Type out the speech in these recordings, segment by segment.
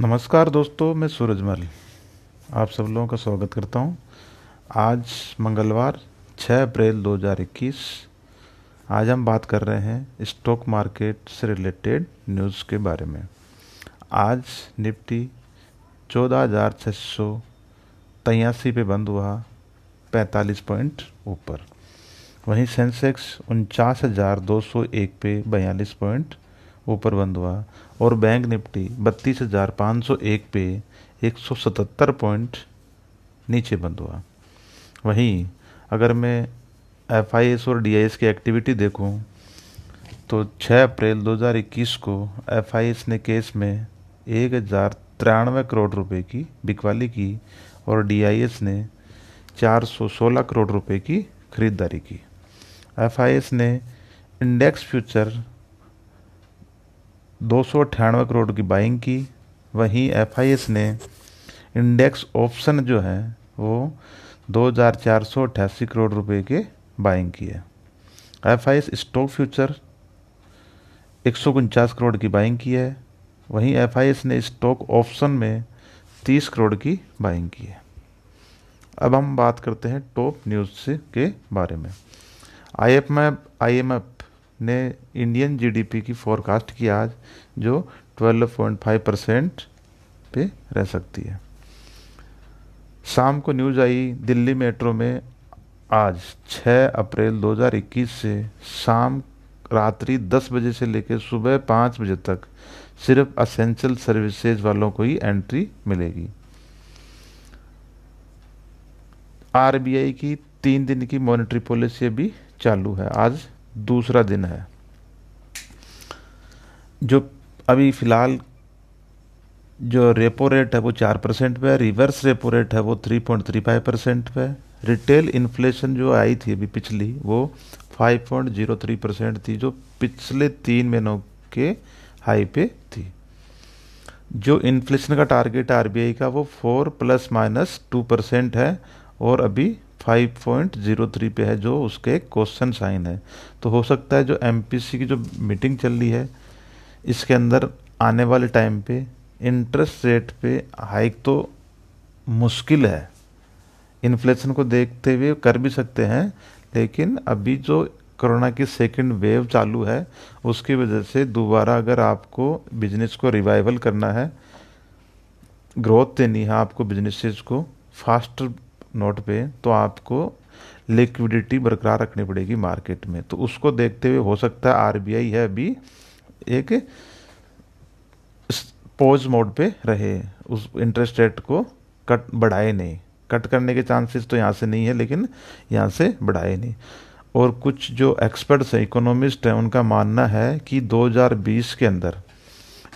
नमस्कार दोस्तों, मैं सूरजमल आप सब लोगों का स्वागत करता हूँ। आज मंगलवार 6 अप्रैल 2021 आज हम बात कर रहे हैं स्टॉक मार्केट से रिलेटेड न्यूज़ के बारे में। आज निफ्टी चौदह हज़ार छः सौ तिरासी पे बंद हुआ 45 पॉइंट ऊपर। वहीं सेंसेक्स उनचास हज़ार दो सौ एक पे बयालीस पॉइंट ऊपर बंद हुआ और बैंक निफ्टी बत्तीस हज़ार पाँच सौ एक पे एक सौ सतहत्तर पॉइंट नीचे बंद हुआ। वहीं अगर मैं एफ़ आई एस और डी आई एस की एक्टिविटी देखूँ तो 6 अप्रैल 2021 को एफ़ आई एस ने केस में एक हज़ार तिरानवे करोड़ रुपए की बिकवाली की और डी आई एस ने चार सौ सोलह करोड़ रुपए की खरीदारी की। एफ़ आई एस ने इंडेक्स फ्यूचर दो सौ अट्ठानवे करोड़ की बाइंग की। वहीं एफआईएस ने इंडेक्स ऑप्शन जो है, वो दो हज़ार चार सौ अट्ठासी करोड़ रुपए के बाइंग की है। एफ़ स्टॉक फ्यूचर एक सौ उनचास करोड़ की बाइंग की है। वहीं एफआईएस ने स्टॉक ऑप्शन में तीस करोड़ की बाइंग की है। अब हम बात करते हैं टॉप न्यूज़ के बारे में। I M F I M F ने इंडियन जीडीपी की फोरकास्ट की आज, जो 12.5 परसेंट पे रह सकती है। शाम को न्यूज़ आई दिल्ली मेट्रो में आज 6 अप्रैल 2021 से शाम रात्रि 10 बजे से लेकर सुबह 5 बजे तक सिर्फ़ असेंशियल सर्विसेज़ वालों को ही एंट्री मिलेगी। आरबीआई की तीन दिन की मॉनेटरी पॉलिसी भी चालू है। आज दूसरा दिन है। जो अभी फ़िलहाल जो रेपो रेट है वो चार परसेंट पे है, रिवर्स रेपो रेट है वो three point three five percent पे है। रिटेल इन्फ्लेशन जो आई थी अभी पिछली, वो five point zero three percent थी, जो पिछले तीन महीनों के हाई पे थी। जो इन्फ्लेशन का टारगेट आरबीआई का, वो four plus minus two percent है और अभी 5.03 पे है जो उसके क्वेश्चन साइन है। तो हो सकता है जो एमपीसी की जो मीटिंग चल रही है, इसके अंदर आने वाले टाइम पे इंटरेस्ट रेट पे हाइक तो मुश्किल है। इन्फ्लेशन को देखते हुए कर भी सकते हैं, लेकिन अभी जो कोरोना की सेकंड वेव चालू है, उसकी वजह से दोबारा अगर आपको बिज़नेस को रिवाइवल करना है ग्रोथ देनी है आपको बिजनेसेस को फास्ट नोट पे तो आपको लिक्विडिटी बरकरार रखनी पड़ेगी मार्केट में। तो उसको देखते हुए हो सकता है आरबीआई है अभी एक पोज मोड पे रहे, उस इंटरेस्ट रेट को कट, बढ़ाए नहीं। कट करने के चांसेस तो यहाँ से नहीं है, लेकिन यहाँ से बढ़ाए नहीं। और कुछ जो एक्सपर्ट्स हैं इकोनॉमिस्ट हैं, उनका मानना है कि 2020 के अंदर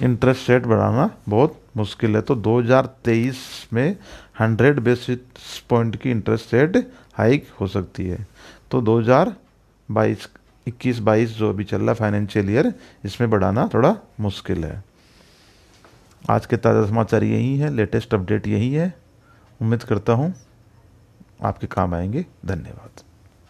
इंटरेस्ट रेट बढ़ाना बहुत मुश्किल है। तो 2023 में 100 बेसिस पॉइंट की इंटरेस्ट रेट हाइक हो सकती है। तो 2022 21 22 जो अभी चल रहा है फाइनेंशियल ईयर, इसमें बढ़ाना थोड़ा मुश्किल है। आज के ताज़ा समाचार यही है, लेटेस्ट अपडेट यही है। उम्मीद करता हूँ आपके काम आएँगे। धन्यवाद।